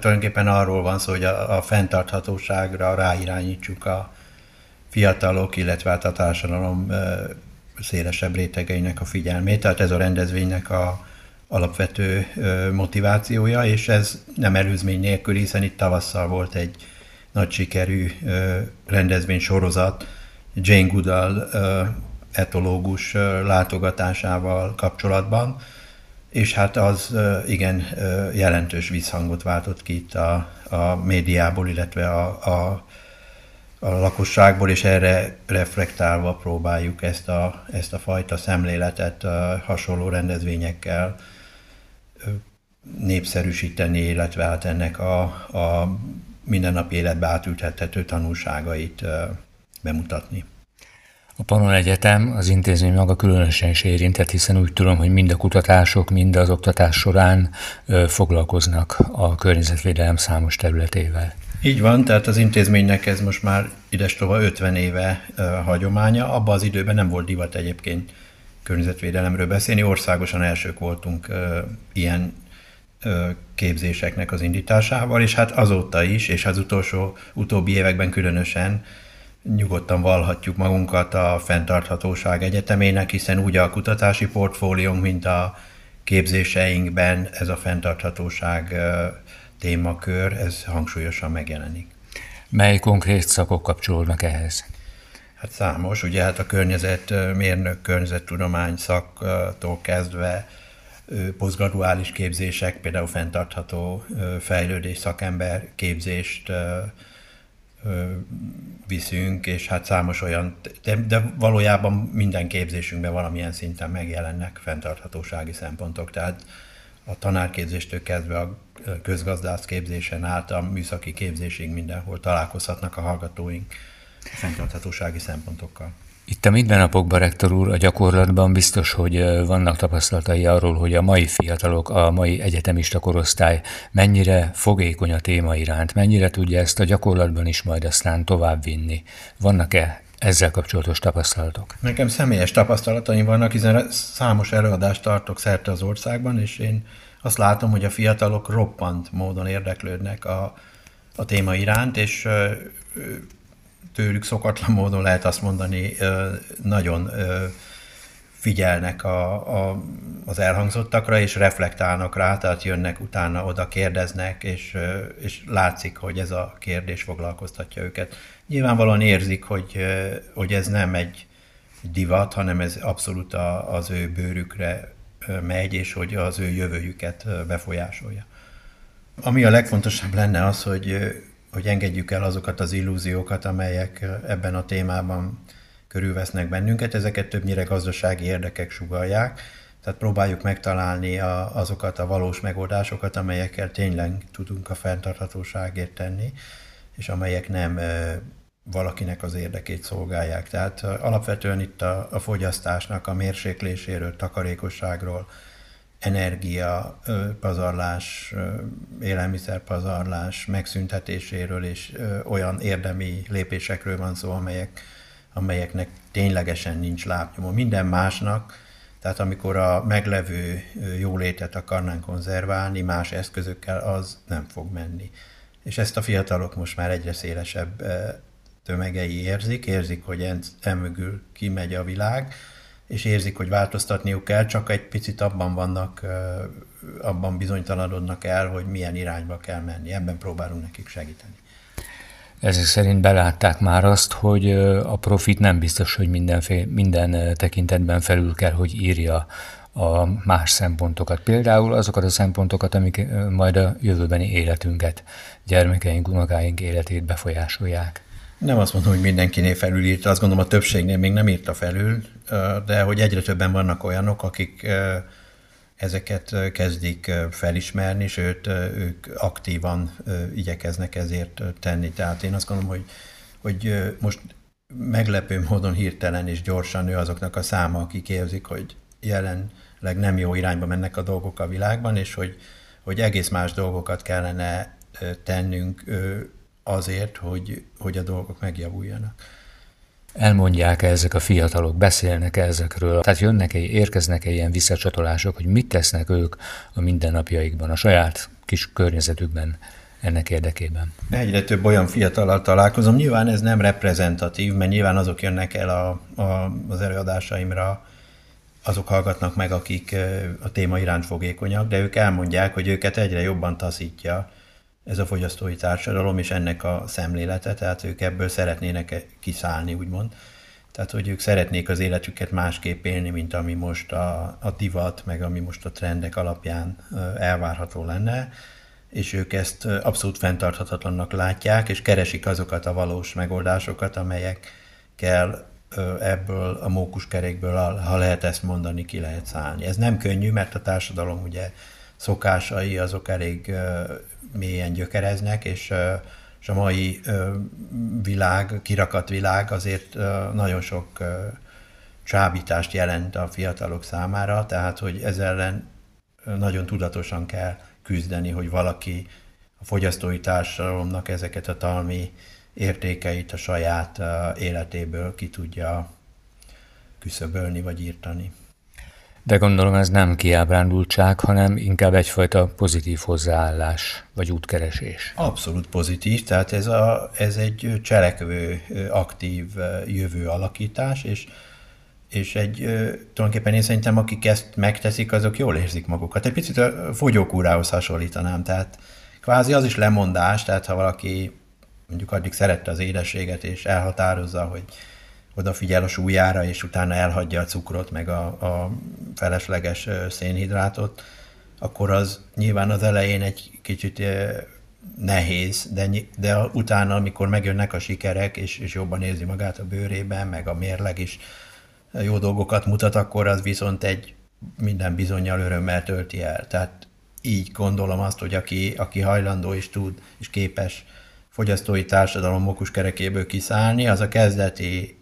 Tulajdonképpen arról van szó, hogy a, a fenntarthatóságra ráirányítsuk a fiatalok, illetve hát a társadalom szélesebb rétegeinek a figyelmét. Tehát ez a rendezvénynek a alapvető motivációja, és ez nem előzmény nélkül, hiszen itt tavasszal volt egy nagy sikerű rendezvény sorozat Jane Goodall etológus látogatásával kapcsolatban, és hát az igen jelentős visszhangot váltott ki itt a, a médiából, illetve a, a, a lakosságból, és erre reflektálva próbáljuk ezt a, ezt a fajta szemléletet a hasonló rendezvényekkel népszerűsíteni, illetve hát ennek a, a mindennapi életbe átültethető tanulságait bemutatni. A Panon Egyetem az intézmény maga különösen is érintett, hiszen úgy tudom, hogy mind a kutatások, mind az oktatás során foglalkoznak a környezetvédelem számos területével. Így van, tehát az intézménynek ez most már idestova 50 éve uh, hagyománya. Abban az időben nem volt divat egyébként környezetvédelemről beszélni. Országosan elsők voltunk uh, ilyen uh, képzéseknek az indításával, és hát azóta is, és az utolsó, utóbbi években különösen nyugodtan valhatjuk magunkat a fenntarthatóság egyetemének, hiszen úgy a kutatási portfóliónk, mint a képzéseinkben ez a fenntarthatóság témakör, ez hangsúlyosan megjelenik. Mely konkrét szakok kapcsolódnak ehhez? Hát számos, ugye hát a környezetmérnök, környezettudomány szaktól kezdve posztgraduális képzések, például fenntartható fejlődés szakember képzést viszünk, és hát számos olyan, de, de valójában minden képzésünkben valamilyen szinten megjelennek fenntarthatósági szempontok, tehát a tanárképzéstől kezdve a közgazdász képzésen át a műszaki képzésig mindenhol találkozhatnak a hallgatóink a fenntarthatósági szempontokkal. Itt a mindennapokban, rektor úr, a gyakorlatban biztos, hogy vannak tapasztalatai arról, hogy a mai fiatalok, a mai egyetemista korosztály mennyire fogékony a téma iránt, mennyire tudja ezt a gyakorlatban is majd aztán továbbvinni. Vannak-e ezzel kapcsolatos tapasztalatok? Nekem személyes tapasztalataim vannak, hiszen számos előadást tartok szerte az országban, és én azt látom, hogy a fiatalok roppant módon érdeklődnek a, a téma iránt, és tőlük szokatlan módon lehet azt mondani, nagyon figyelnek a, a, az elhangzottakra, és reflektálnak rá, tehát jönnek utána, oda kérdeznek, és, és látszik, hogy ez a kérdés foglalkoztatja őket. Nyilvánvalóan érzik, hogy, hogy ez nem egy divat, hanem ez abszolút a, az ő bőrükre megy, és hogy az ő jövőjüket befolyásolja. Ami a legfontosabb lenne az, hogy hogy engedjük el azokat az illúziókat, amelyek ebben a témában körülvesznek bennünket. Ezeket többnyire gazdasági érdekek sugalják, tehát próbáljuk megtalálni a, azokat a valós megoldásokat, amelyekkel tényleg tudunk a fenntarthatóságért tenni, és amelyek nem valakinek az érdekét szolgálják. Tehát alapvetően itt a, a fogyasztásnak a mérsékléséről, takarékosságról, energia pazarlás, élelmiszerpazarlás megszüntetéséről és olyan érdemi lépésekről van szó, amelyek, amelyeknek ténylegesen nincs lábnyomó. Minden másnak, tehát amikor a meglevő jólétet akarnánk konzerválni más eszközökkel, az nem fog menni. És ezt a fiatalok most már egyre szélesebb tömegei érzik, érzik, hogy emögül kimegy a világ, és érzik, hogy változtatniuk kell, csak egy picit abban vannak, abban bizonytalanodnak el, hogy milyen irányba kell menni. Ebben próbálunk nekik segíteni. Ezek szerint belátták már azt, hogy a profit nem biztos, hogy mindenféle, minden tekintetben felül kell, hogy írja a más szempontokat. Például azokat a szempontokat, amik majd a jövőbeni életünket, gyermekeink, unokáink életét befolyásolják. Nem azt mondom, hogy mindenkinél felülírta, azt gondolom a többségnél még nem írta felül, de hogy egyre többen vannak olyanok, akik ezeket kezdik felismerni, sőt, ők aktívan igyekeznek ezért tenni. Tehát én azt gondolom, hogy, hogy most meglepő módon hirtelen és gyorsan nő azoknak a száma, akik érzik, hogy jelenleg nem jó irányba mennek a dolgok a világban, és hogy, hogy egész más dolgokat kellene tennünk azért, hogy, hogy a dolgok megjavuljanak. Elmondják-e ezek a fiatalok, beszélnek-e ezekről? Tehát jönnek-e, érkeznek-e ilyen visszacsatolások, hogy mit tesznek ők a mindennapjaikban, a saját kis környezetükben ennek érdekében? Egyre több olyan fiatalal találkozom. Nyilván ez nem reprezentatív, mert nyilván azok jönnek el a, a, az előadásaimra, azok hallgatnak meg, akik a téma iránt fogékonyak, de ők elmondják, hogy őket egyre jobban taszítja ez a fogyasztói társadalom és ennek a szemlélete, tehát ők ebből szeretnének kiszállni, úgymond. Tehát, hogy ők szeretnék az életüket másképp élni, mint ami most a, a divat, meg ami most a trendek alapján elvárható lenne, és ők ezt abszolút fenntarthatatlannak látják, és keresik azokat a valós megoldásokat, amelyekkel ebből a mókuskerékből, ha lehet ezt mondani, ki lehet szállni. Ez nem könnyű, mert a társadalom ugye szokásai azok elég mélyen gyökereznek, és, és a mai világ, kirakat világ azért nagyon sok csábítást jelent a fiatalok számára, tehát hogy ezzel ellen nagyon tudatosan kell küzdeni, hogy valaki a fogyasztói társadalomnak ezeket a talmi értékeit a saját életéből ki tudja küszöbölni vagy írtani. De gondolom ez nem kiábrándultság, hanem inkább egyfajta pozitív hozzáállás, vagy útkeresés. Abszolút pozitív, tehát ez, a, ez egy cselekvő, aktív jövő alakítás, és, és egy, tulajdonképpen én szerintem akik ezt megteszik, azok jól érzik magukat. Egy picit a fogyókúrához hasonlítanám, tehát kvázi az is lemondás, tehát ha valaki mondjuk addig szerette az édességet, és elhatározza, hogy odafigyel a súlyára, és utána elhagyja a cukrot, meg a, a felesleges szénhidrátot, akkor az nyilván az elején egy kicsit nehéz, de, de utána, amikor megjönnek a sikerek, és, és jobban érzi magát a bőrében, meg a mérleg is jó dolgokat mutat, akkor az viszont egy minden bizonyal örömmel tölti el. Tehát így gondolom azt, hogy aki, aki hajlandó és tud, és képes fogyasztói társadalom mokus kerekéből kiszállni, az a kezdeti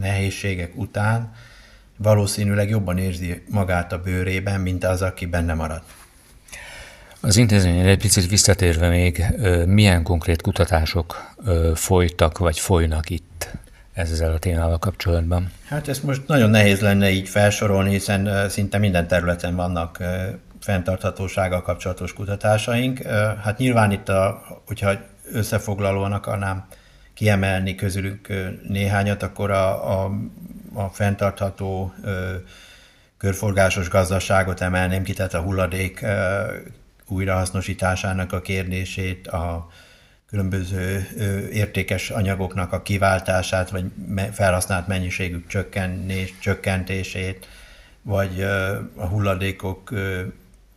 nehézségek után valószínűleg jobban érzi magát a bőrében, mint az, aki benne marad. Az intézményre egy picit visszatérve még, milyen konkrét kutatások folytak, vagy folynak itt ezzel a témával kapcsolatban? Hát ezt most nagyon nehéz lenne így felsorolni, hiszen szinte minden területen vannak fenntarthatósággal kapcsolatos kutatásaink. Hát nyilván itt, a, hogyha összefoglalóan akarnám kiemelni közülük néhányat, akkor a, a, a fenntartható körforgásos gazdaságot emelném ki, tehát a hulladék újrahasznosításának a kérdését, a különböző értékes anyagoknak a kiváltását, vagy felhasznált mennyiségük csökkenés, csökkentését, vagy a hulladékok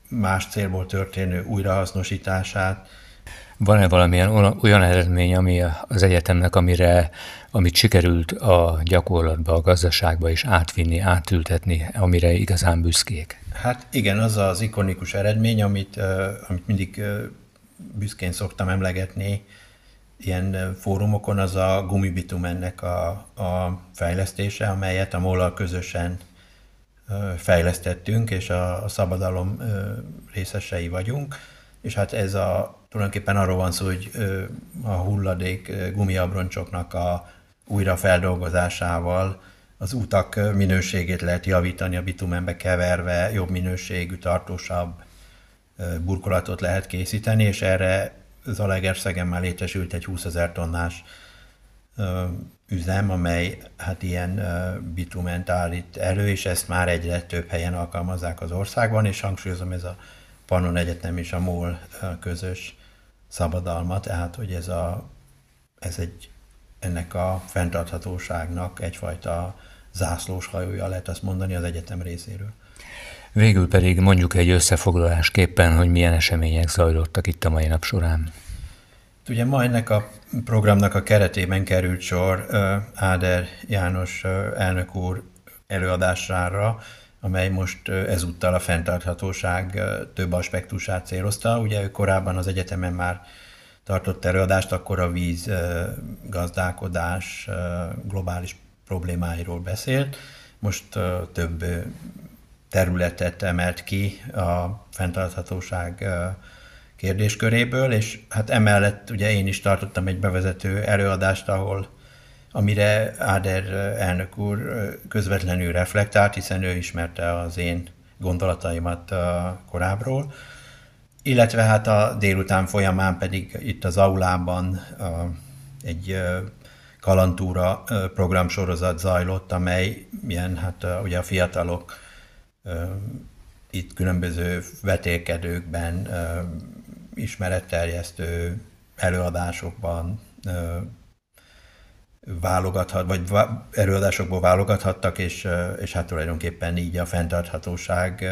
más célból történő újrahasznosítását, van-e valamilyen olyan eredmény, ami az egyetemnek, amire, amit sikerült a gyakorlatba, a gazdaságba is átvinni, átültetni, amire igazán büszkék? Hát igen, az az ikonikus eredmény, amit, amit mindig büszkén szoktam emlegetni ilyen fórumokon, az a gumibitumennek a, a fejlesztése, amelyet a mol közösen fejlesztettünk, és a, a szabadalom részesei vagyunk, és hát ez a tulajdonképpen arról van szó, hogy a hulladék gumiabroncsoknak a újrafeldolgozásával az utak minőségét lehet javítani, a bitumenbe keverve jobb minőségű, tartósabb burkolatot lehet készíteni, és erre Zalaegerszegen már létesült egy 20 ezer tonnás üzem, amely hát ilyen bitument állít elő, és ezt már egyre több helyen alkalmazzák az országban, és hangsúlyozom, ez a Pannon Egyetem és a MOL közös szabadalma, tehát hogy ez, a, ez egy, ennek a fenntarthatóságnak egyfajta zászlós hajója lehet azt mondani az egyetem részéről. Végül pedig mondjuk egy összefoglalásképpen, hogy milyen események zajlottak itt a mai nap során. Ugye ma ennek a programnak a keretében került sor Áder János elnök úr előadására, amely most ezúttal a fenntarthatóság több aspektusát célozta. Ugye ő korábban az egyetemen már tartott előadást, akkor a víz gazdálkodás globális problémáiról beszélt. Most több területet emelt ki a fenntarthatóság kérdésköréből, és hát emellett ugye én is tartottam egy bevezető előadást, ahol amire Áder elnök úr közvetlenül reflektált, hiszen ő ismerte az én gondolataimat korábbról, illetve hát a délután folyamán pedig itt az aulában egy kalantúra programsorozat zajlott, amely ilyen, hát ugye a fiatalok itt különböző vetélkedőkben, ismeretterjesztő előadásokban válogathat, vagy előadásokból válogathattak, és, és hát tulajdonképpen így a fenntarthatóság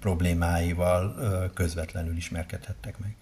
problémáival közvetlenül ismerkedhettek meg.